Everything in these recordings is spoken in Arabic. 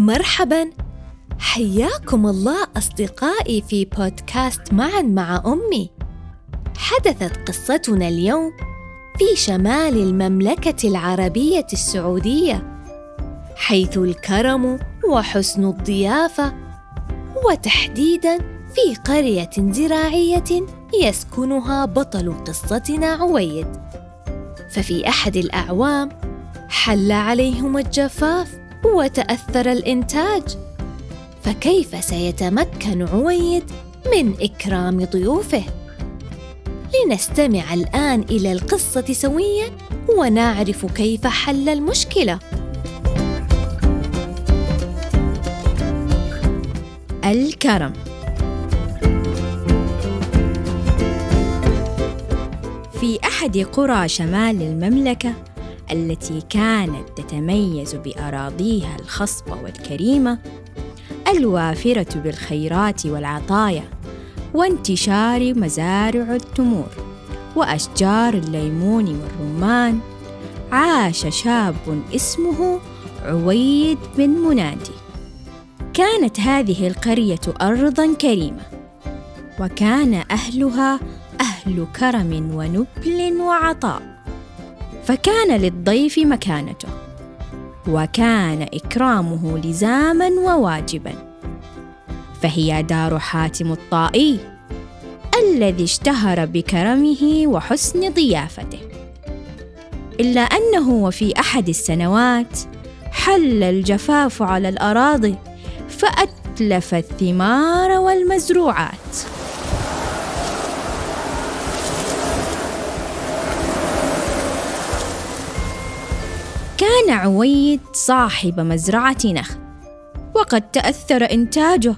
مرحبا. حياكم الله أصدقائي في بودكاست معا مع أمي. حدثت قصتنا اليوم في شمال المملكة العربية السعودية حيث الكرم وحسن الضيافة وتحديدا في قرية زراعية يسكنها بطل قصتنا عويد. ففي أحد الأعوام حل عليهم الجفاف وتأثر الإنتاج. فكيف سيتمكن عويد من إكرام ضيوفه؟ لنستمع الآن إلى القصة سويا ونعرف كيف حل المشكلة. الكرم. في أحد قرى شمال المملكة التي كانت تتميز بأراضيها الخصبة والكريمة الوافرة بالخيرات والعطايا وانتشار مزارع التمور وأشجار الليمون والرمان. عاش شاب اسمه عويد بن منادي. كانت هذه القرية ارضا كريمة وكان أهلها أهل كرم ونبل وعطاء. فكان للضيف مكانته وكان إكرامه لزاما وواجبا. فهي دار حاتم الطائي الذي اشتهر بكرمه وحسن ضيافته. إلا أنه وفي أحد السنوات حل الجفاف على الأراضي فأتلف الثمار والمزروعات. كان عويد صاحب مزرعة نخل وقد تأثر إنتاجه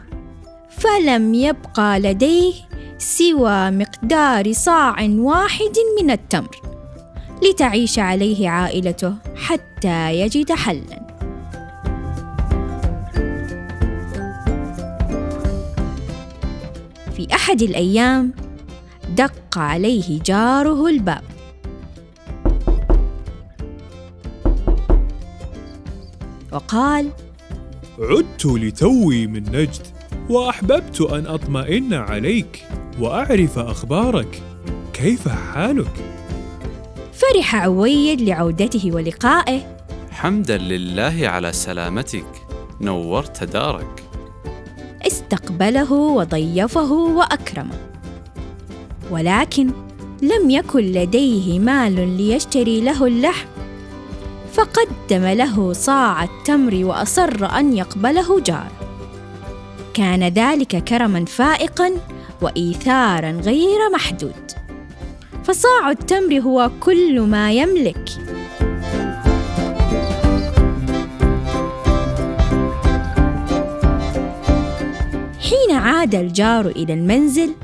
فلم يبقى لديه سوى مقدار صاع واحد من التمر لتعيش عليه عائلته حتى يجد حلا. في أحد الأيام دق عليه جاره الباب وقال عدت لتوي من نجد وأحببت أن أطمئن عليك وأعرف أخبارك. كيف حالك؟ فرح عويد لعودته ولقائه. حمدا لله على سلامتك نورت دارك. استقبله وضيفه وأكرمه. ولكن لم يكن لديه مال ليشتري له اللحم. فقدم له صاع التمر وأصر أن يقبله جاره كان ذلك كرما فائقا وإيثارا غير محدود. فصاع التمر هو كل ما يملك. حين عاد الجار إلى المنزل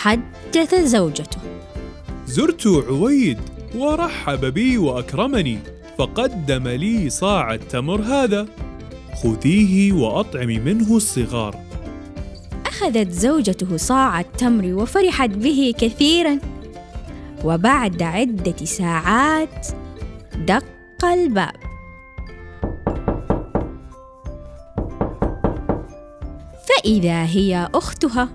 حدث زوجته. زرت عويد ورحب بي وأكرمني فقدم لي صاع التمر هذا. خذيه واطعمي منه الصغار. أخذت زوجته صاع التمر وفرحت به كثيرا. وبعد عدة ساعات دق الباب. فإذا هي أختها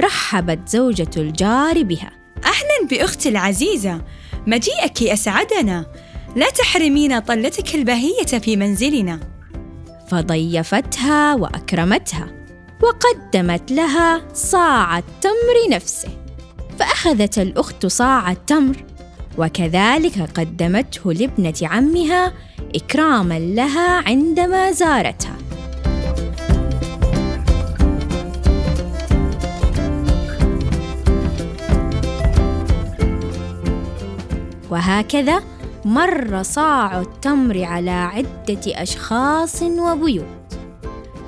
رحبت زوجة الجار بها. أهلا باختي العزيزة. مجيئك أسعدنا. لا تحرمين طلتك البهية في منزلنا. فضيفتها وأكرمتها وقدمت لها صاع التمر نفسه. فأخذت الأخت صاع التمر وكذلك قدمته لابنة عمها إكراما لها عندما زارتها. وهكذا مر صاع التمر على عدة أشخاص وبيوت.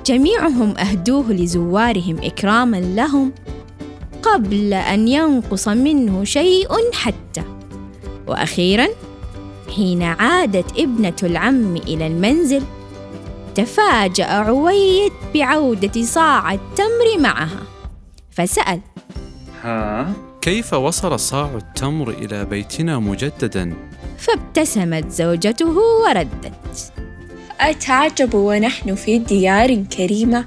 جميعهم أهدوه لزوارهم إكراما لهم قبل أن ينقص منه شيء حتى. وأخيرا حين عادت ابنة العم إلى المنزل تفاجأ عويد بعودة صاع التمر معها فسأل ها؟ كيف وصل صاع التمر إلى بيتنا مجددا؟ فابتسمت زوجته وردت. أتعجب ونحن في ديار كريمة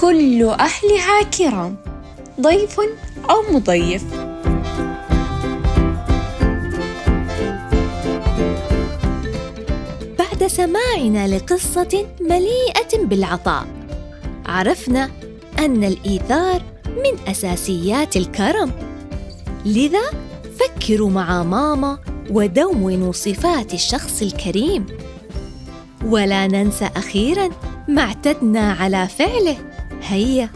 كل أهلها كرام ضيف أو مضيف. بعد سماعنا لقصة مليئة بالعطاء عرفنا أن الإيثار من أساسيات الكرم. لذا فكروا مع ماما ودونوا صفات الشخص الكريم. ولا ننسى أخيراً ما اعتدنا على فعله. هيا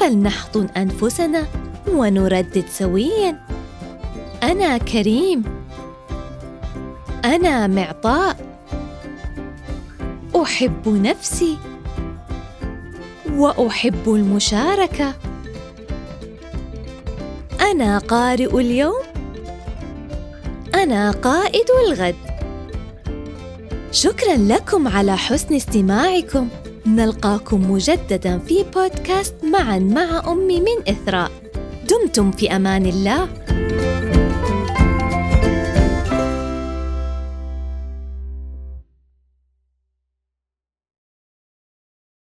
فلنحضن أنفسنا ونردد سوياً. أنا كريم. أنا معطاء. أحب نفسي. وأحب المشاركة. أنا قارئ اليوم؟ أنا قائد الغد. شكرا لكم على حسن استماعكم. نلقاكم مجددا في بودكاست معا مع أمي من إثراء. دمتم في أمان الله.